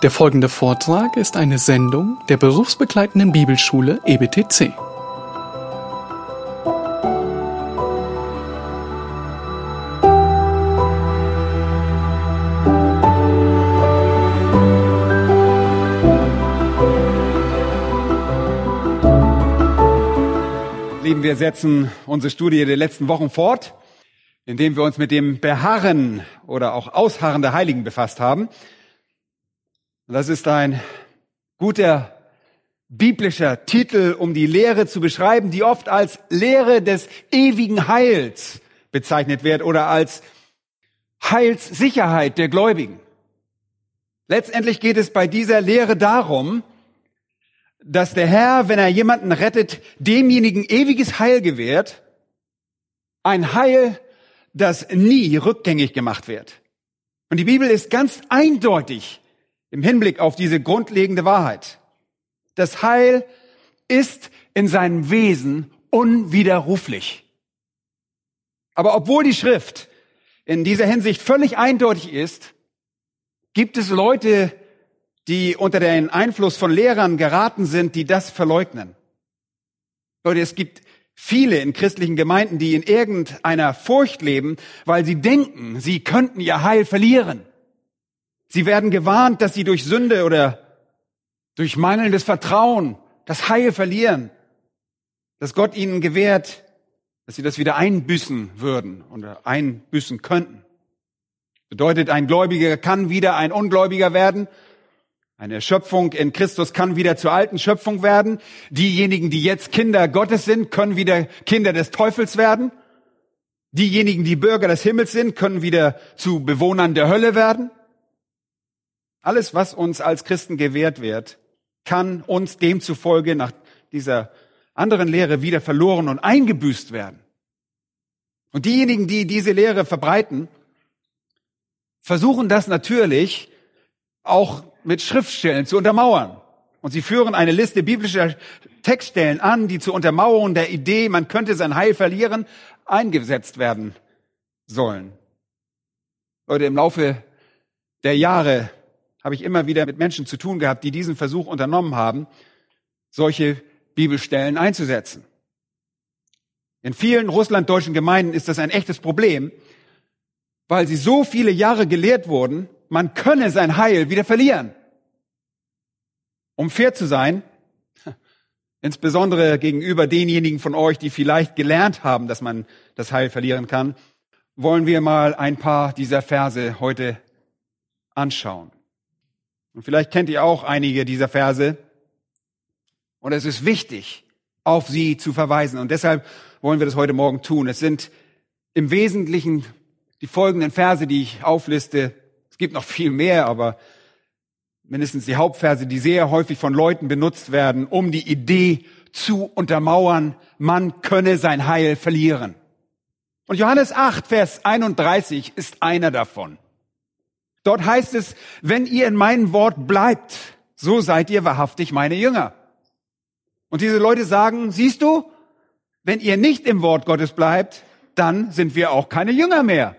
Der folgende Vortrag ist eine Sendung der berufsbegleitenden Bibelschule EBTC. Lieben, wir setzen unsere Studie der letzten Wochen fort, indem wir uns mit dem Beharren oder auch Ausharren der Heiligen befasst haben. Und das ist ein guter biblischer Titel, um die Lehre zu beschreiben, die oft als Lehre des ewigen Heils bezeichnet wird oder als Heilssicherheit der Gläubigen. Letztendlich geht es bei dieser Lehre darum, dass der Herr, wenn er jemanden rettet, demjenigen ewiges Heil gewährt, ein Heil, das nie rückgängig gemacht wird. Und die Bibel ist ganz eindeutig im Hinblick auf diese grundlegende Wahrheit. Das Heil ist in seinem Wesen unwiderruflich. Aber obwohl die Schrift in dieser Hinsicht völlig eindeutig ist, gibt es Leute, die unter den Einfluss von Lehrern geraten sind, die das verleugnen. Leute, es gibt viele in christlichen Gemeinden, die in irgendeiner Furcht leben, weil sie denken, sie könnten ihr Heil verlieren. Sie werden gewarnt, dass sie durch Sünde oder durch mangelndes Vertrauen das Heil verlieren, dass Gott ihnen gewährt, dass sie das wieder einbüßen würden oder einbüßen könnten. Bedeutet, ein Gläubiger kann wieder ein Ungläubiger werden eine Schöpfung in Christus kann wieder zur alten Schöpfung werden. Diejenigen, die jetzt Kinder Gottes sind, können wieder Kinder des Teufels werden. Diejenigen, die Bürger des Himmels sind, können wieder zu Bewohnern der Hölle werden. Alles, was uns als Christen gewährt wird, kann uns demzufolge nach dieser anderen Lehre wieder verloren und eingebüßt werden. Und diejenigen, die diese Lehre verbreiten, versuchen das natürlich auch mit Schriftstellen zu untermauern. Und sie führen eine Liste biblischer Textstellen an, die zur Untermauerung der Idee, man könnte sein Heil verlieren, eingesetzt werden sollen. Leute, im Laufe der Jahre habe ich immer wieder mit Menschen zu tun gehabt, die diesen Versuch unternommen haben, solche Bibelstellen einzusetzen. In vielen russlanddeutschen Gemeinden ist das ein echtes Problem, weil sie so viele Jahre gelehrt wurden, man könne sein Heil wieder verlieren. Um fair zu sein, insbesondere gegenüber denjenigen von euch, die vielleicht gelernt haben, dass man das Heil verlieren kann, wollen wir mal ein paar dieser Verse heute anschauen. Und vielleicht kennt ihr auch einige dieser Verse. Und es ist wichtig, auf sie zu verweisen. Und deshalb wollen wir das heute Morgen tun. Es sind im Wesentlichen die folgenden Verse, die ich aufliste, es gibt noch viel mehr, aber mindestens die Hauptverse, die sehr häufig von Leuten benutzt werden, um die Idee zu untermauern, man könne sein Heil verlieren. Und Johannes 8, Vers 31 ist einer davon. Dort heißt es, wenn ihr in meinem Wort bleibt, so seid ihr wahrhaftig meine Jünger. Und diese Leute sagen, siehst du, wenn ihr nicht im Wort Gottes bleibt, dann sind wir auch keine Jünger mehr.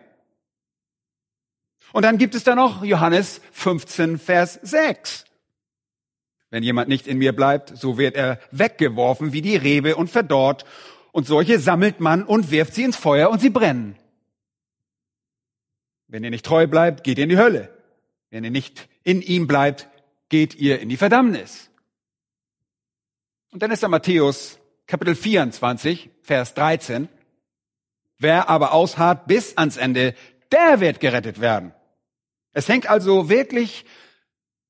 Und dann gibt es da noch Johannes 15, Vers 6. Wenn jemand nicht in mir bleibt, so wird er weggeworfen wie die Rebe und verdorrt. Und solche sammelt man und wirft sie ins Feuer und sie brennen. Wenn ihr nicht treu bleibt, geht ihr in die Hölle. Wenn ihr nicht in ihm bleibt, geht ihr in die Verdammnis. Und dann ist da Matthäus Kapitel 24, Vers 13. Wer aber ausharrt bis ans Ende, der wird gerettet werden. Es hängt also wirklich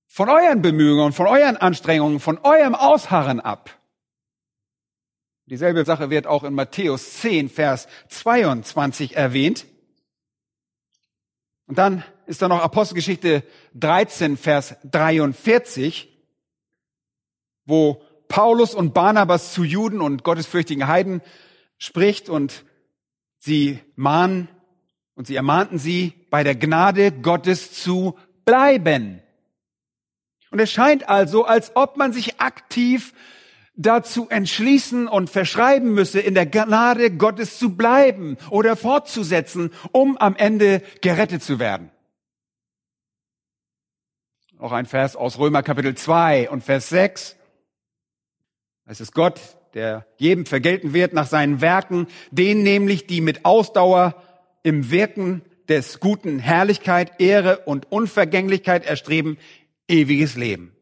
von euren Bemühungen, von euren Anstrengungen, von eurem Ausharren ab. Dieselbe Sache wird auch in Matthäus 10, Vers 22 erwähnt. Und dann ist da noch Apostelgeschichte 13, Vers 43, wo Paulus und Barnabas zu Juden und gottesfürchtigen Heiden spricht und sie mahnen und sie ermahnten sie, bei der Gnade Gottes zu bleiben. Und es scheint also, als ob man sich aktiv dazu entschließen und verschreiben müsse, in der Gnade Gottes zu bleiben oder fortzusetzen, um am Ende gerettet zu werden. Auch ein Vers aus Römer Kapitel 2 und Vers 6. Es ist Gott, der jedem vergelten wird nach seinen Werken, denen nämlich, die mit Ausdauer im Wirken des Guten Herrlichkeit, Ehre und Unvergänglichkeit erstreben, ewiges Leben.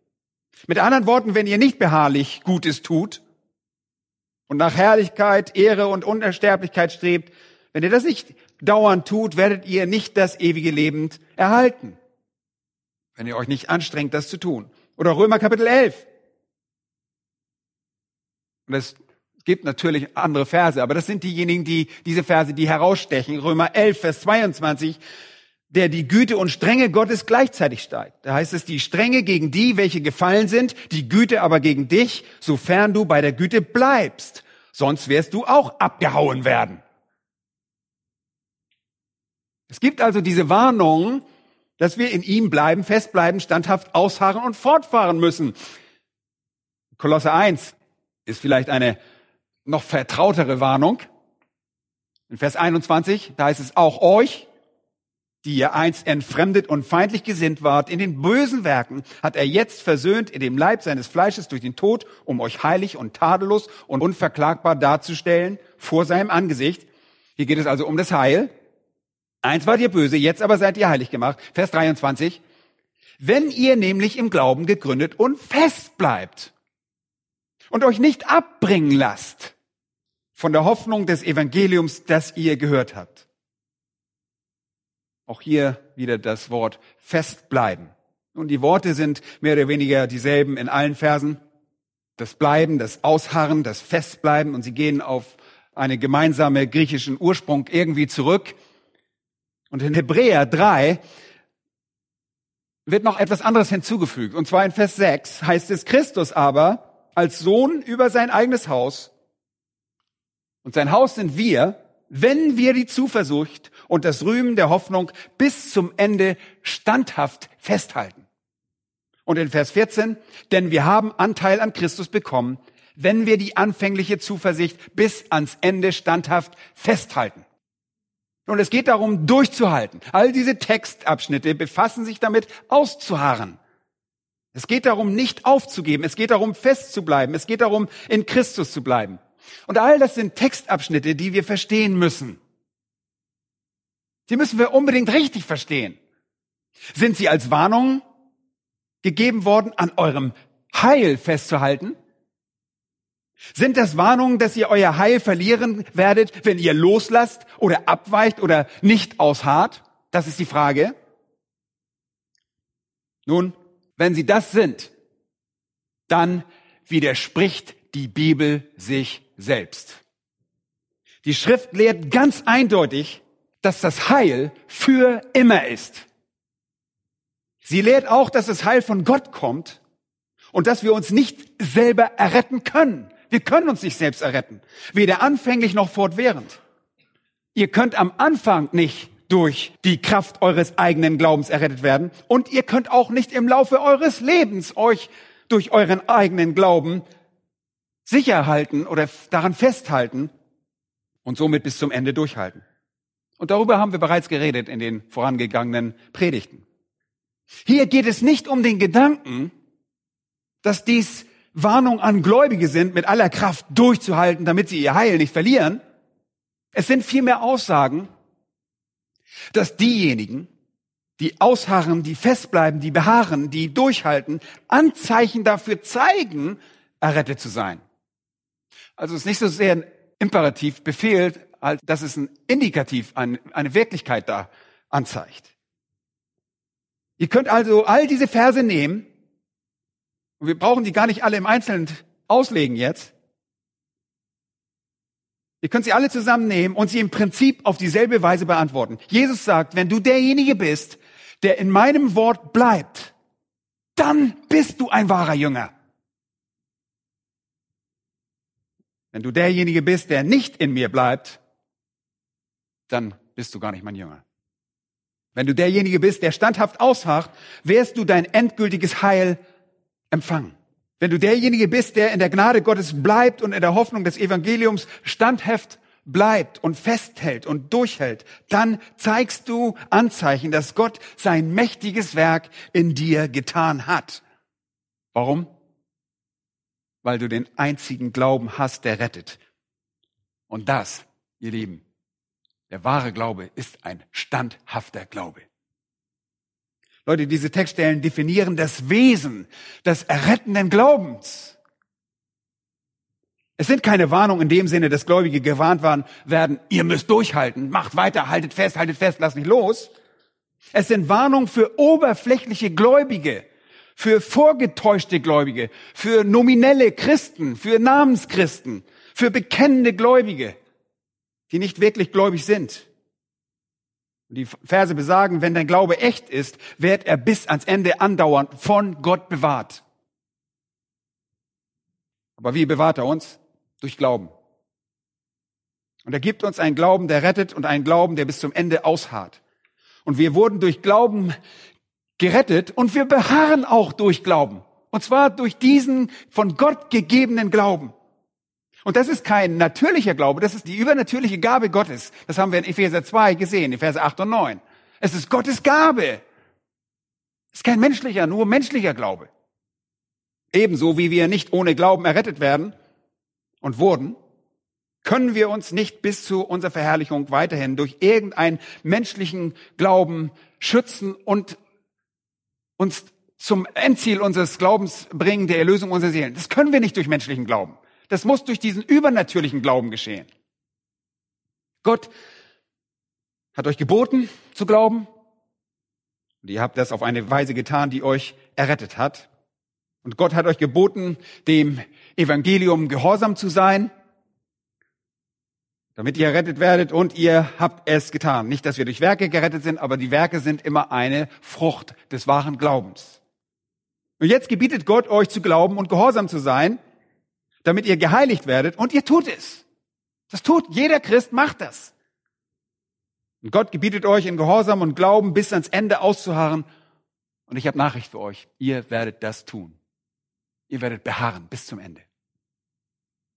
Mit anderen Worten, wenn ihr nicht beharrlich Gutes tut und nach Herrlichkeit, Ehre und Unersterblichkeit strebt, wenn ihr das nicht dauernd tut, werdet ihr nicht das ewige Leben erhalten. Wenn ihr euch nicht anstrengt, das zu tun. Oder Römer Kapitel 11. Und es gibt natürlich andere Verse, aber das sind diejenigen, die diese Verse, die herausstechen. Römer 11, Vers 22 der die Güte und Strenge Gottes gleichzeitig steigt. Da heißt es, die Strenge gegen die, welche gefallen sind, die Güte aber gegen dich, sofern du bei der Güte bleibst. Sonst wirst du auch abgehauen werden. Es gibt also diese Warnung, dass wir in ihm bleiben, festbleiben, standhaft ausharren und fortfahren müssen. Kolosse 1 ist vielleicht eine noch vertrautere Warnung. In Vers 21, da heißt es auch euch, die ihr einst entfremdet und feindlich gesinnt wart, in den bösen Werken, hat er jetzt versöhnt in dem Leib seines Fleisches durch den Tod, um euch heilig und tadellos und unverklagbar darzustellen vor seinem Angesicht. Hier geht es also um das Heil. Eins wart ihr böse, jetzt aber seid ihr heilig gemacht. Vers 23. Wenn ihr nämlich im Glauben gegründet und fest bleibt und euch nicht abbringen lasst von der Hoffnung des Evangeliums, das ihr gehört habt auch hier wieder das Wort festbleiben. Und die Worte sind mehr oder weniger dieselben in allen Versen. Das Bleiben, das Ausharren, das Festbleiben und sie gehen auf eine gemeinsame griechischen Ursprung irgendwie zurück. Und in Hebräer 3 wird noch etwas anderes hinzugefügt. Und zwar in Vers 6 heißt es, Christus aber als Sohn über sein eigenes Haus. Und sein Haus sind wir, wenn wir die Zuversicht und das Rühmen der Hoffnung bis zum Ende standhaft festhalten. Und in Vers 14, denn wir haben Anteil an Christus bekommen, wenn wir die anfängliche Zuversicht bis ans Ende standhaft festhalten. Und es geht darum, durchzuhalten. All diese Textabschnitte befassen sich damit, auszuharren. Es geht darum, nicht aufzugeben. Es geht darum, festzubleiben. Es geht darum, in Christus zu bleiben. Und all das sind Textabschnitte, die wir verstehen müssen. Sie müssen wir unbedingt richtig verstehen. Sind sie als Warnung gegeben worden, an eurem Heil festzuhalten? Sind das Warnungen, dass ihr euer Heil verlieren werdet, wenn ihr loslasst oder abweicht oder nicht ausharrt? Das ist die Frage. Nun, wenn sie das sind, dann widerspricht die Bibel sich selbst. Die Schrift lehrt ganz eindeutig, dass das Heil für immer ist. Sie lehrt auch, dass das Heil von Gott kommt und dass wir uns nicht selber erretten können. Wir können uns nicht selbst erretten, weder anfänglich noch fortwährend. Ihr könnt am Anfang nicht durch die Kraft eures eigenen Glaubens errettet werden und ihr könnt auch nicht im Laufe eures Lebens euch durch euren eigenen Glauben sicher halten oder daran festhalten und somit bis zum Ende durchhalten. Und darüber haben wir bereits geredet in den vorangegangenen Predigten. Hier geht es nicht um den Gedanken, dass dies Warnung an Gläubige sind, mit aller Kraft durchzuhalten, damit sie ihr Heil nicht verlieren. Es sind vielmehr Aussagen, dass diejenigen, die ausharren, die festbleiben, die beharren, die durchhalten, Anzeichen dafür zeigen, errettet zu sein. Also es ist nicht so sehr ein Imperativ, Befehl, halt, dass es ein Indikativ, eine, eine Wirklichkeit da anzeigt. Ihr könnt also all diese Verse nehmen, und wir brauchen die gar nicht alle im Einzelnen auslegen jetzt. Ihr könnt sie alle zusammennehmen und sie im Prinzip auf dieselbe Weise beantworten. Jesus sagt, wenn du derjenige bist, der in meinem Wort bleibt, dann bist du ein wahrer Jünger. Wenn du derjenige bist, der nicht in mir bleibt, dann bist du gar nicht mein Jünger. Wenn du derjenige bist, der standhaft ausharrt, wirst du dein endgültiges Heil empfangen. Wenn du derjenige bist, der in der Gnade Gottes bleibt und in der Hoffnung des Evangeliums standhaft bleibt und festhält und durchhält, dann zeigst du Anzeichen, dass Gott sein mächtiges Werk in dir getan hat. Warum? Weil du den einzigen Glauben hast, der rettet. Und das, ihr Lieben, der wahre Glaube ist ein standhafter Glaube. Leute, diese Textstellen definieren das Wesen des errettenden Glaubens. Es sind keine Warnungen in dem Sinne, dass Gläubige gewarnt werden, ihr müsst durchhalten, macht weiter, haltet fest, haltet fest, lasst nicht los. Es sind Warnungen für oberflächliche Gläubige, für vorgetäuschte Gläubige, für nominelle Christen, für Namenschristen, für bekennende Gläubige, die nicht wirklich gläubig sind. Die Verse besagen, wenn dein Glaube echt ist, wird er bis ans Ende andauernd von Gott bewahrt. Aber wie bewahrt er uns? Durch Glauben. Und er gibt uns einen Glauben, der rettet und einen Glauben, der bis zum Ende ausharrt. Und wir wurden durch Glauben gerettet und wir beharren auch durch Glauben. Und zwar durch diesen von Gott gegebenen Glauben. Und das ist kein natürlicher Glaube, das ist die übernatürliche Gabe Gottes. Das haben wir in Epheser 2 gesehen, in Verse 8 und 9. Es ist Gottes Gabe. Es ist kein menschlicher, nur menschlicher Glaube. Ebenso wie wir nicht ohne Glauben errettet werden und wurden, können wir uns nicht bis zu unserer Verherrlichung weiterhin durch irgendeinen menschlichen Glauben schützen und uns zum Endziel unseres Glaubens bringen, der Erlösung unserer Seelen. Das können wir nicht durch menschlichen Glauben. Das muss durch diesen übernatürlichen Glauben geschehen. Gott hat euch geboten zu glauben. Und ihr habt das auf eine Weise getan, die euch errettet hat. Und Gott hat euch geboten, dem Evangelium gehorsam zu sein, damit ihr errettet werdet und ihr habt es getan. Nicht, dass wir durch Werke gerettet sind, aber die Werke sind immer eine Frucht des wahren Glaubens. Und jetzt gebietet Gott euch zu glauben und gehorsam zu sein damit ihr geheiligt werdet und ihr tut es. Das tut jeder Christ macht das. Und Gott gebietet euch in Gehorsam und Glauben bis ans Ende auszuharren. Und ich habe Nachricht für euch. Ihr werdet das tun. Ihr werdet beharren bis zum Ende.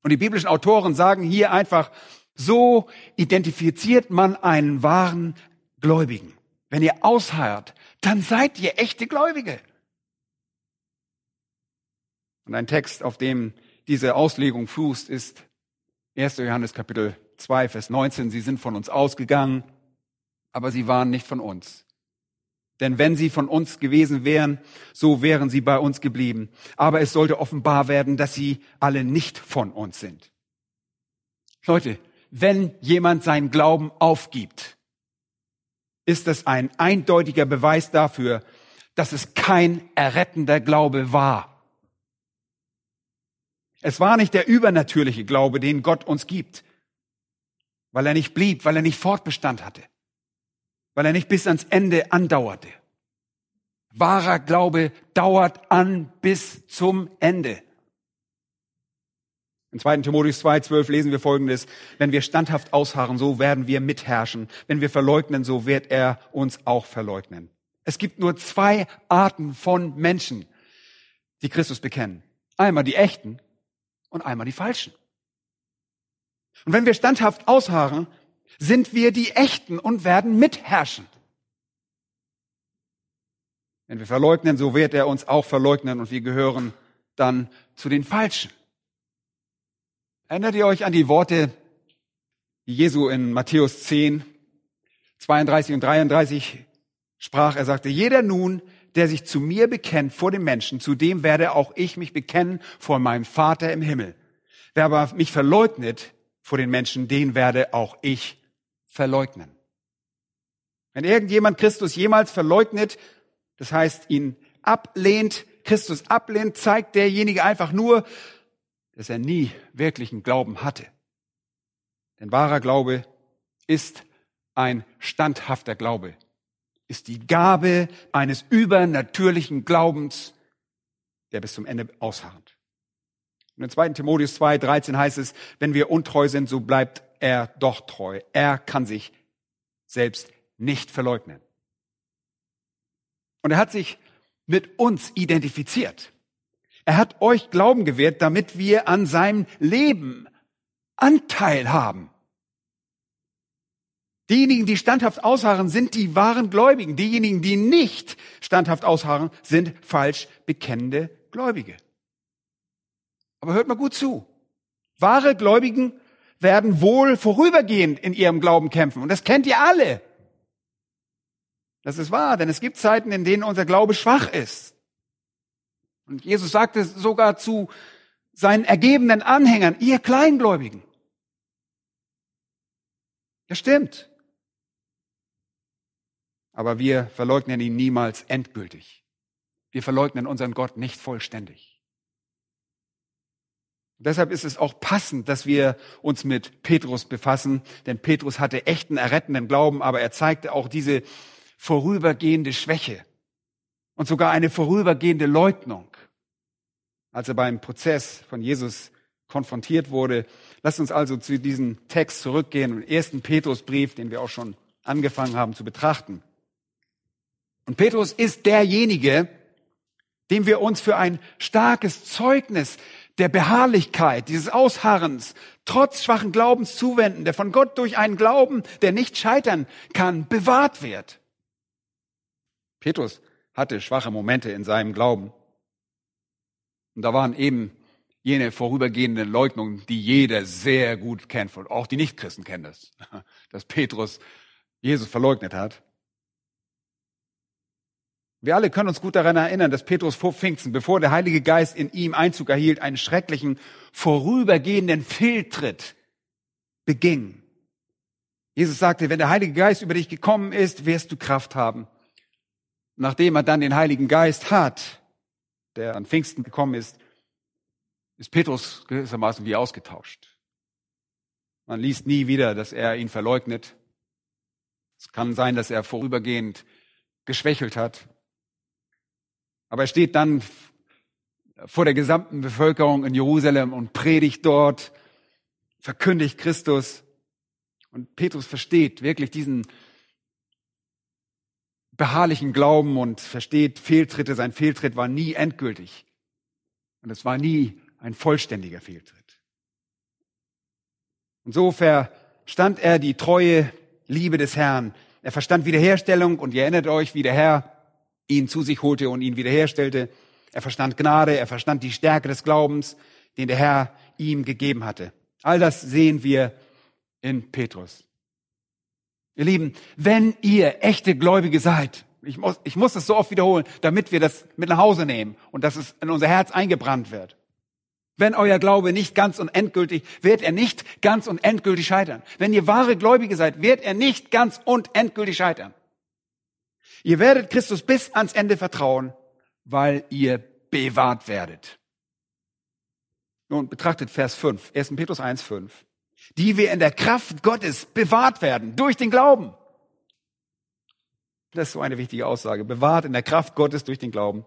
Und die biblischen Autoren sagen hier einfach, so identifiziert man einen wahren Gläubigen. Wenn ihr ausharrt, dann seid ihr echte Gläubige. Und ein Text, auf dem diese Auslegung fußt, ist 1. Johannes Kapitel 2, Vers 19. Sie sind von uns ausgegangen, aber sie waren nicht von uns. Denn wenn sie von uns gewesen wären, so wären sie bei uns geblieben. Aber es sollte offenbar werden, dass sie alle nicht von uns sind. Leute, wenn jemand seinen Glauben aufgibt, ist das ein eindeutiger Beweis dafür, dass es kein errettender Glaube war. Es war nicht der übernatürliche Glaube, den Gott uns gibt, weil er nicht blieb, weil er nicht Fortbestand hatte, weil er nicht bis ans Ende andauerte. Wahrer Glaube dauert an bis zum Ende. In 2. Timotheus 2,12 lesen wir Folgendes. Wenn wir standhaft ausharren, so werden wir mitherrschen. Wenn wir verleugnen, so wird er uns auch verleugnen. Es gibt nur zwei Arten von Menschen, die Christus bekennen. Einmal die echten und einmal die falschen. Und wenn wir standhaft ausharren, sind wir die Echten und werden mitherrschen. Wenn wir verleugnen, so wird er uns auch verleugnen und wir gehören dann zu den Falschen. Erinnert ihr euch an die Worte, die Jesu in Matthäus 10, 32 und 33 sprach? Er sagte, jeder nun, der sich zu mir bekennt vor den Menschen, zu dem werde auch ich mich bekennen vor meinem Vater im Himmel. Wer aber mich verleugnet vor den Menschen, den werde auch ich verleugnen. Wenn irgendjemand Christus jemals verleugnet, das heißt ihn ablehnt, Christus ablehnt, zeigt derjenige einfach nur, dass er nie wirklichen Glauben hatte. Denn wahrer Glaube ist ein standhafter Glaube ist die Gabe eines übernatürlichen Glaubens, der bis zum Ende ausharrt. Und in 2. Timotheus 2, 13 heißt es, wenn wir untreu sind, so bleibt er doch treu. Er kann sich selbst nicht verleugnen. Und er hat sich mit uns identifiziert. Er hat euch Glauben gewährt, damit wir an seinem Leben Anteil haben. Diejenigen, die standhaft ausharren, sind die wahren Gläubigen. Diejenigen, die nicht standhaft ausharren, sind falsch bekennende Gläubige. Aber hört mal gut zu. Wahre Gläubigen werden wohl vorübergehend in ihrem Glauben kämpfen. Und das kennt ihr alle. Das ist wahr, denn es gibt Zeiten, in denen unser Glaube schwach ist. Und Jesus sagte sogar zu seinen ergebenen Anhängern, ihr Kleingläubigen. Das stimmt. Aber wir verleugnen ihn niemals endgültig. Wir verleugnen unseren Gott nicht vollständig. Und deshalb ist es auch passend, dass wir uns mit Petrus befassen, denn Petrus hatte echten errettenden Glauben, aber er zeigte auch diese vorübergehende Schwäche und sogar eine vorübergehende Leugnung. Als er beim Prozess von Jesus konfrontiert wurde. Lasst uns also zu diesem Text zurückgehen, im ersten Petrusbrief, den wir auch schon angefangen haben zu betrachten. Und Petrus ist derjenige, dem wir uns für ein starkes Zeugnis der Beharrlichkeit, dieses Ausharrens, trotz schwachen Glaubens zuwenden, der von Gott durch einen Glauben, der nicht scheitern kann, bewahrt wird. Petrus hatte schwache Momente in seinem Glauben. Und da waren eben jene vorübergehenden Leugnungen, die jeder sehr gut kennt, auch die Nichtchristen kennen das, dass Petrus Jesus verleugnet hat. Wir alle können uns gut daran erinnern, dass Petrus vor Pfingsten, bevor der Heilige Geist in ihm Einzug erhielt, einen schrecklichen, vorübergehenden Fehltritt beging. Jesus sagte, wenn der Heilige Geist über dich gekommen ist, wirst du Kraft haben. Nachdem er dann den Heiligen Geist hat, der an Pfingsten gekommen ist, ist Petrus gewissermaßen wie ausgetauscht. Man liest nie wieder, dass er ihn verleugnet. Es kann sein, dass er vorübergehend geschwächelt hat. Aber er steht dann vor der gesamten Bevölkerung in Jerusalem und predigt dort, verkündigt Christus. Und Petrus versteht wirklich diesen beharrlichen Glauben und versteht Fehltritte. Sein Fehltritt war nie endgültig. Und es war nie ein vollständiger Fehltritt. Und so verstand er die treue Liebe des Herrn. Er verstand Wiederherstellung und ihr erinnert euch, wie der Herr ihn zu sich holte und ihn wiederherstellte. Er verstand Gnade, er verstand die Stärke des Glaubens, den der Herr ihm gegeben hatte. All das sehen wir in Petrus. Ihr Lieben, wenn ihr echte Gläubige seid, ich muss, ich muss das so oft wiederholen, damit wir das mit nach Hause nehmen und dass es in unser Herz eingebrannt wird. Wenn euer Glaube nicht ganz und endgültig, wird er nicht ganz und endgültig scheitern. Wenn ihr wahre Gläubige seid, wird er nicht ganz und endgültig scheitern. Ihr werdet Christus bis ans Ende vertrauen, weil ihr bewahrt werdet. Nun betrachtet Vers 5, 1. Petrus 1, 5. Die wir in der Kraft Gottes bewahrt werden durch den Glauben. Das ist so eine wichtige Aussage. Bewahrt in der Kraft Gottes durch den Glauben.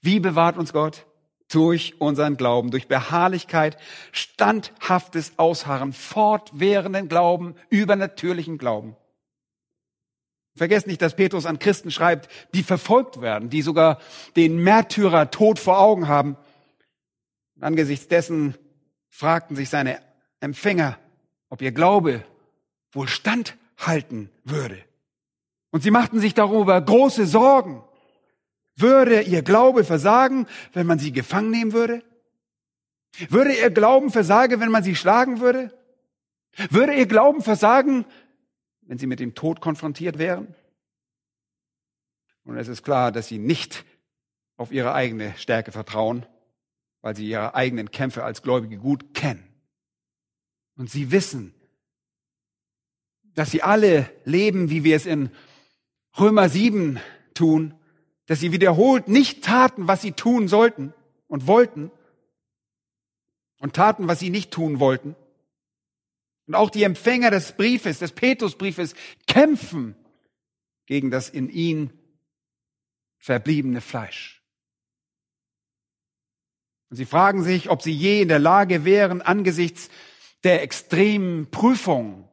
Wie bewahrt uns Gott? durch unseren Glauben, durch Beharrlichkeit, standhaftes Ausharren, fortwährenden Glauben, übernatürlichen Glauben. Vergesst nicht, dass Petrus an Christen schreibt, die verfolgt werden, die sogar den Märtyrer tot vor Augen haben. Angesichts dessen fragten sich seine Empfänger, ob ihr Glaube wohl standhalten würde. Und sie machten sich darüber große Sorgen. Würde ihr Glaube versagen, wenn man sie gefangen nehmen würde? Würde ihr Glauben versagen, wenn man sie schlagen würde? Würde ihr Glauben versagen, wenn sie mit dem Tod konfrontiert wären? Und es ist klar, dass sie nicht auf ihre eigene Stärke vertrauen, weil sie ihre eigenen Kämpfe als Gläubige gut kennen. Und sie wissen, dass sie alle leben, wie wir es in Römer 7 tun, dass sie wiederholt nicht taten, was sie tun sollten und wollten und taten, was sie nicht tun wollten. Und auch die Empfänger des Briefes, des Petrusbriefes, kämpfen gegen das in ihnen verbliebene Fleisch. Und sie fragen sich, ob sie je in der Lage wären, angesichts der extremen Prüfung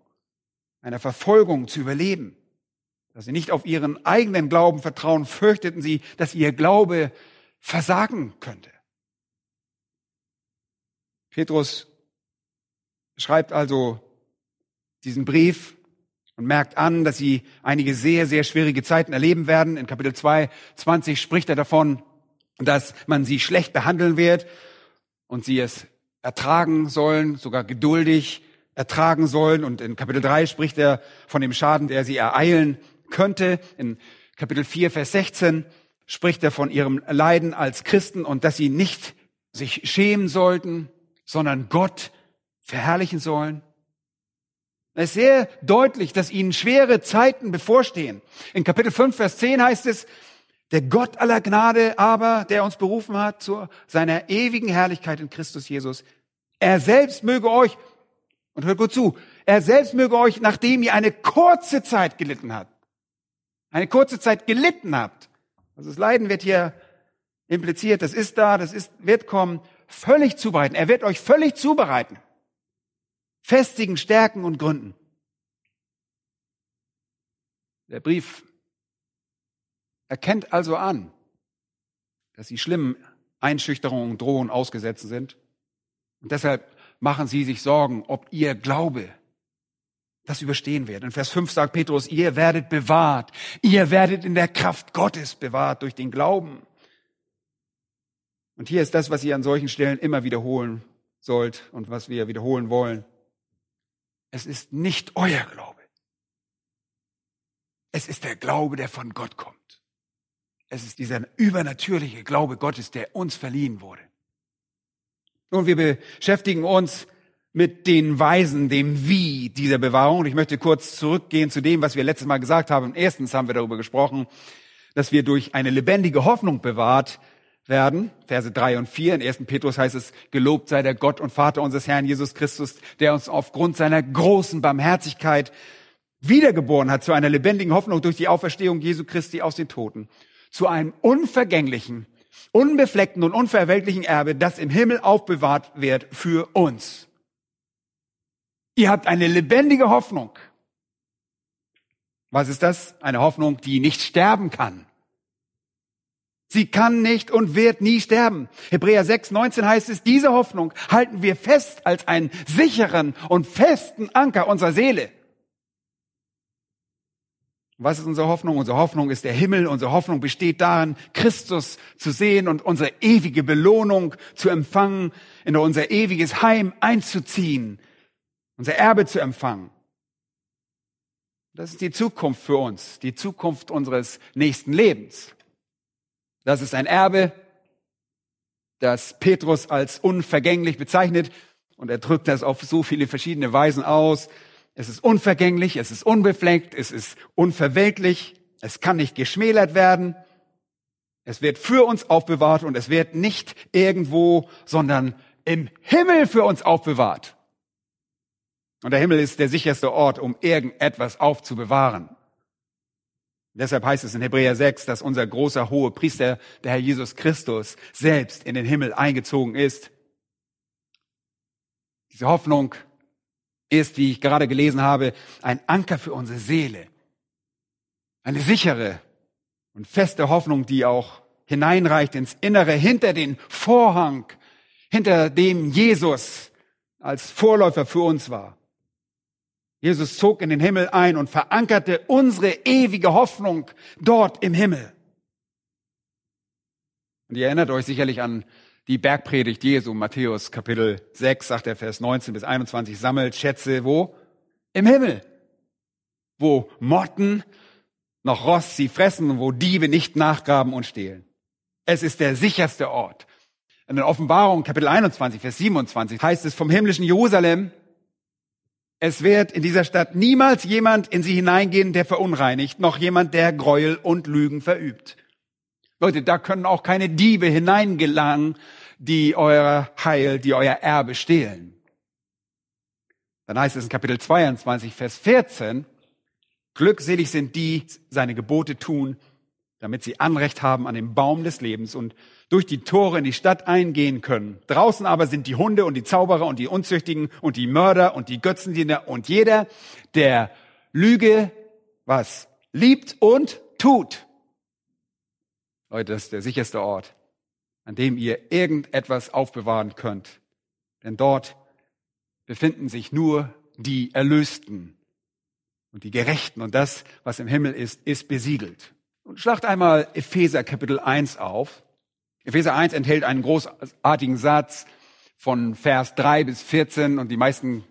einer Verfolgung zu überleben dass sie nicht auf ihren eigenen Glauben vertrauen, fürchteten sie, dass ihr Glaube versagen könnte. Petrus schreibt also diesen Brief und merkt an, dass sie einige sehr, sehr schwierige Zeiten erleben werden. In Kapitel 2, 20 spricht er davon, dass man sie schlecht behandeln wird und sie es ertragen sollen, sogar geduldig ertragen sollen. Und in Kapitel 3 spricht er von dem Schaden, der sie ereilen könnte. In Kapitel 4, Vers 16 spricht er von ihrem Leiden als Christen und dass sie nicht sich schämen sollten, sondern Gott verherrlichen sollen. Es ist sehr deutlich, dass ihnen schwere Zeiten bevorstehen. In Kapitel 5, Vers 10 heißt es, der Gott aller Gnade aber, der uns berufen hat zu seiner ewigen Herrlichkeit in Christus Jesus, er selbst möge euch, und hört gut zu, er selbst möge euch, nachdem ihr eine kurze Zeit gelitten habt, eine kurze Zeit gelitten habt, also das Leiden wird hier impliziert, das ist da, das ist, wird kommen, völlig zubereiten. Er wird euch völlig zubereiten festigen Stärken und Gründen. Der Brief erkennt also an, dass sie schlimmen Einschüchterungen, Drohungen ausgesetzt sind. Und deshalb machen sie sich Sorgen, ob ihr Glaube das überstehen wird. In Vers 5 sagt Petrus, ihr werdet bewahrt, ihr werdet in der Kraft Gottes bewahrt durch den Glauben. Und hier ist das, was ihr an solchen Stellen immer wiederholen sollt und was wir wiederholen wollen. Es ist nicht euer Glaube. Es ist der Glaube, der von Gott kommt. Es ist dieser übernatürliche Glaube Gottes, der uns verliehen wurde. Und wir beschäftigen uns mit den Weisen, dem Wie dieser Bewahrung. Und ich möchte kurz zurückgehen zu dem, was wir letztes Mal gesagt haben. Erstens haben wir darüber gesprochen, dass wir durch eine lebendige Hoffnung bewahrt werden. Verse drei und vier. In 1. Petrus heißt es, gelobt sei der Gott und Vater unseres Herrn Jesus Christus, der uns aufgrund seiner großen Barmherzigkeit wiedergeboren hat zu einer lebendigen Hoffnung durch die Auferstehung Jesu Christi aus den Toten, zu einem unvergänglichen, unbefleckten und unverweltlichen Erbe, das im Himmel aufbewahrt wird für uns. Ihr habt eine lebendige Hoffnung. Was ist das? Eine Hoffnung, die nicht sterben kann. Sie kann nicht und wird nie sterben. Hebräer 6, 19 heißt es, diese Hoffnung halten wir fest als einen sicheren und festen Anker unserer Seele. Was ist unsere Hoffnung? Unsere Hoffnung ist der Himmel. Unsere Hoffnung besteht darin, Christus zu sehen und unsere ewige Belohnung zu empfangen, in unser ewiges Heim einzuziehen, unser Erbe zu empfangen. Das ist die Zukunft für uns, die Zukunft unseres nächsten Lebens. Das ist ein Erbe, das Petrus als unvergänglich bezeichnet. Und er drückt das auf so viele verschiedene Weisen aus. Es ist unvergänglich, es ist unbefleckt, es ist unverweltlich, es kann nicht geschmälert werden. Es wird für uns aufbewahrt und es wird nicht irgendwo, sondern im Himmel für uns aufbewahrt. Und der Himmel ist der sicherste Ort, um irgendetwas aufzubewahren. Deshalb heißt es in Hebräer 6, dass unser großer hohe Priester, der Herr Jesus Christus, selbst in den Himmel eingezogen ist. Diese Hoffnung ist, wie ich gerade gelesen habe, ein Anker für unsere Seele. Eine sichere und feste Hoffnung, die auch hineinreicht ins Innere, hinter den Vorhang, hinter dem Jesus als Vorläufer für uns war. Jesus zog in den Himmel ein und verankerte unsere ewige Hoffnung dort im Himmel. Und ihr erinnert euch sicherlich an die Bergpredigt Jesu, Matthäus Kapitel 6, sagt er Vers 19 bis 21, sammelt Schätze wo? Im Himmel. Wo Motten noch Rost sie fressen und wo Diebe nicht nachgraben und stehlen. Es ist der sicherste Ort. In der Offenbarung Kapitel 21, Vers 27 heißt es vom himmlischen Jerusalem, es wird in dieser Stadt niemals jemand in sie hineingehen, der verunreinigt, noch jemand, der Gräuel und Lügen verübt. Leute, da können auch keine Diebe hineingelangen, die euer Heil, die euer Erbe stehlen. Dann heißt es in Kapitel 22, Vers 14, Glückselig sind die, seine Gebote tun, damit sie Anrecht haben an dem Baum des Lebens und durch die Tore in die Stadt eingehen können. Draußen aber sind die Hunde und die Zauberer und die Unzüchtigen und die Mörder und die Götzendiener und jeder, der Lüge, was? Liebt und tut. Leute, das ist der sicherste Ort, an dem ihr irgendetwas aufbewahren könnt. Denn dort befinden sich nur die Erlösten, und die Gerechten und das, was im Himmel ist, ist besiegelt. Und schlagt einmal Epheser Kapitel 1 auf. Epheser 1 enthält einen großartigen Satz von Vers 3 bis 14 und die meisten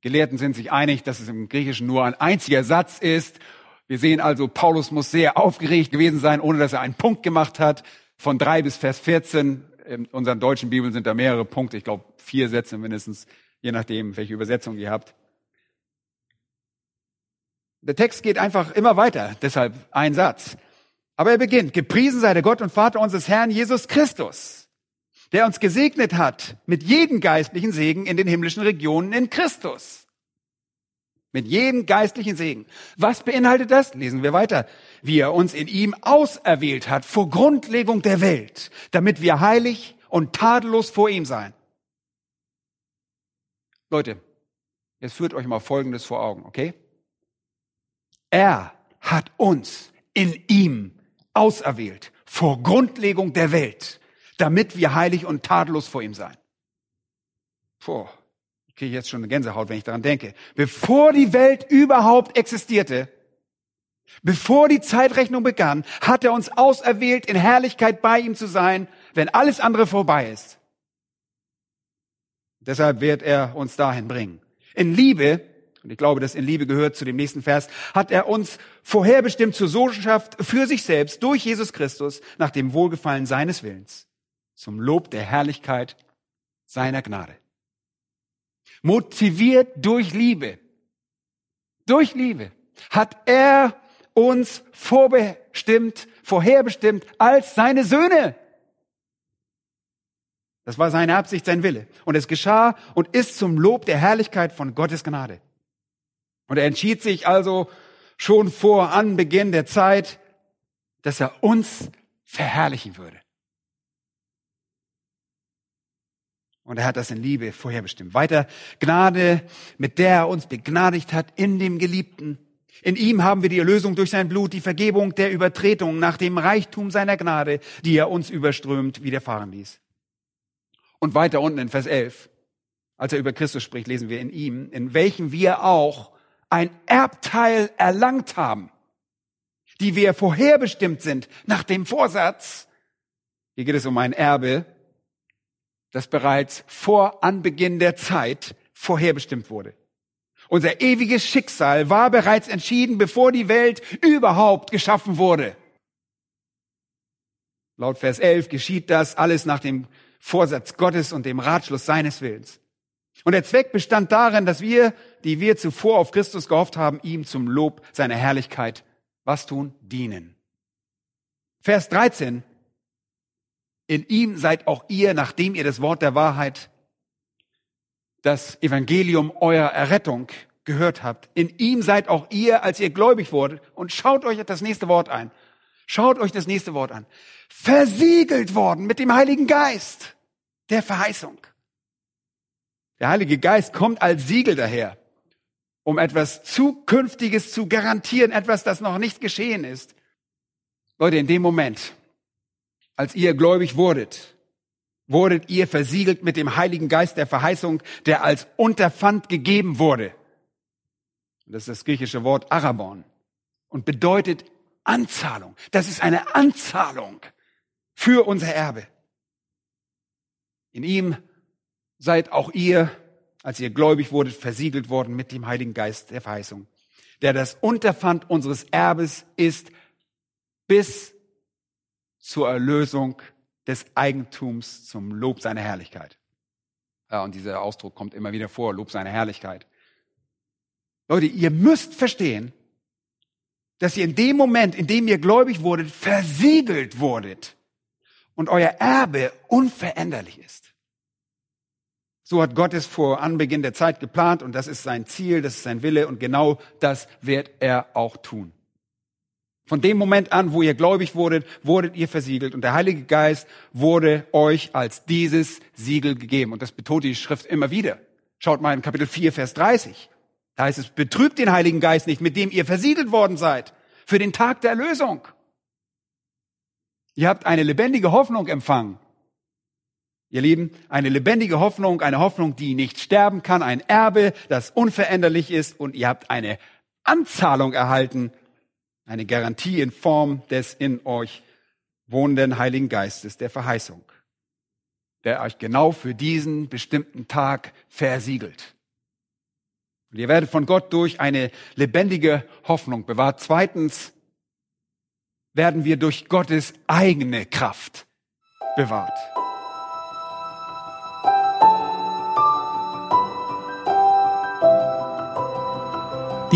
Gelehrten sind sich einig, dass es im Griechischen nur ein einziger Satz ist. Wir sehen also, Paulus muss sehr aufgeregt gewesen sein, ohne dass er einen Punkt gemacht hat. Von 3 bis Vers 14. In unseren deutschen Bibeln sind da mehrere Punkte. Ich glaube, vier Sätze mindestens, je nachdem, welche Übersetzung ihr habt. Der Text geht einfach immer weiter, deshalb ein Satz. Aber er beginnt, gepriesen sei der Gott und Vater unseres Herrn Jesus Christus, der uns gesegnet hat mit jedem geistlichen Segen in den himmlischen Regionen in Christus. Mit jedem geistlichen Segen. Was beinhaltet das? Lesen wir weiter. Wie er uns in ihm auserwählt hat vor Grundlegung der Welt, damit wir heilig und tadellos vor ihm sein. Leute, jetzt führt euch mal Folgendes vor Augen, okay? Er hat uns in ihm auserwählt vor Grundlegung der Welt, damit wir heilig und tadellos vor ihm sein. Puh, ich kriege jetzt schon eine Gänsehaut, wenn ich daran denke. Bevor die Welt überhaupt existierte, bevor die Zeitrechnung begann, hat er uns auserwählt, in Herrlichkeit bei ihm zu sein, wenn alles andere vorbei ist. Deshalb wird er uns dahin bringen. In Liebe und ich glaube, dass in Liebe gehört zu dem nächsten Vers, hat er uns vorherbestimmt zur Sohnschaft für sich selbst durch Jesus Christus nach dem Wohlgefallen seines Willens, zum Lob der Herrlichkeit seiner Gnade. Motiviert durch Liebe, durch Liebe hat er uns vorbestimmt, vorherbestimmt als seine Söhne. Das war seine Absicht, sein Wille. Und es geschah und ist zum Lob der Herrlichkeit von Gottes Gnade. Und er entschied sich also schon vor Anbeginn der Zeit, dass er uns verherrlichen würde. Und er hat das in Liebe vorherbestimmt. Weiter Gnade, mit der er uns begnadigt hat in dem Geliebten. In ihm haben wir die Erlösung durch sein Blut, die Vergebung der Übertretungen nach dem Reichtum seiner Gnade, die er uns überströmt widerfahren ließ. Und weiter unten in Vers 11, als er über Christus spricht, lesen wir in ihm, in welchem wir auch ein Erbteil erlangt haben, die wir vorherbestimmt sind nach dem Vorsatz. Hier geht es um ein Erbe, das bereits vor Anbeginn der Zeit vorherbestimmt wurde. Unser ewiges Schicksal war bereits entschieden, bevor die Welt überhaupt geschaffen wurde. Laut Vers 11 geschieht das alles nach dem Vorsatz Gottes und dem Ratschluss seines Willens. Und der Zweck bestand darin, dass wir, die wir zuvor auf Christus gehofft haben, ihm zum Lob seiner Herrlichkeit was tun? Dienen. Vers 13. In ihm seid auch ihr, nachdem ihr das Wort der Wahrheit, das Evangelium eurer Errettung gehört habt. In ihm seid auch ihr, als ihr gläubig wurdet. Und schaut euch das nächste Wort ein. Schaut euch das nächste Wort an. Versiegelt worden mit dem Heiligen Geist der Verheißung. Der Heilige Geist kommt als Siegel daher, um etwas Zukünftiges zu garantieren, etwas, das noch nicht geschehen ist. Leute, in dem Moment, als ihr gläubig wurdet, wurdet ihr versiegelt mit dem Heiligen Geist der Verheißung, der als Unterpfand gegeben wurde. Das ist das griechische Wort Arabon und bedeutet Anzahlung. Das ist eine Anzahlung für unser Erbe. In ihm seid auch ihr, als ihr gläubig wurdet, versiegelt worden mit dem Heiligen Geist der Verheißung, der das Unterpfand unseres Erbes ist bis zur Erlösung des Eigentums zum Lob seiner Herrlichkeit. Ja, und dieser Ausdruck kommt immer wieder vor, Lob seiner Herrlichkeit. Leute, ihr müsst verstehen, dass ihr in dem Moment, in dem ihr gläubig wurdet, versiegelt wurdet und euer Erbe unveränderlich ist. So hat Gott es vor Anbeginn der Zeit geplant und das ist sein Ziel, das ist sein Wille und genau das wird er auch tun. Von dem Moment an, wo ihr gläubig wurdet, wurdet ihr versiegelt und der Heilige Geist wurde euch als dieses Siegel gegeben. Und das betont die Schrift immer wieder. Schaut mal in Kapitel 4, Vers 30. Da heißt es, betrübt den Heiligen Geist nicht, mit dem ihr versiegelt worden seid, für den Tag der Erlösung. Ihr habt eine lebendige Hoffnung empfangen. Ihr Lieben, eine lebendige Hoffnung, eine Hoffnung, die nicht sterben kann, ein Erbe, das unveränderlich ist und ihr habt eine Anzahlung erhalten, eine Garantie in Form des in euch wohnenden Heiligen Geistes der Verheißung, der euch genau für diesen bestimmten Tag versiegelt. Und ihr werdet von Gott durch eine lebendige Hoffnung bewahrt. Zweitens werden wir durch Gottes eigene Kraft bewahrt.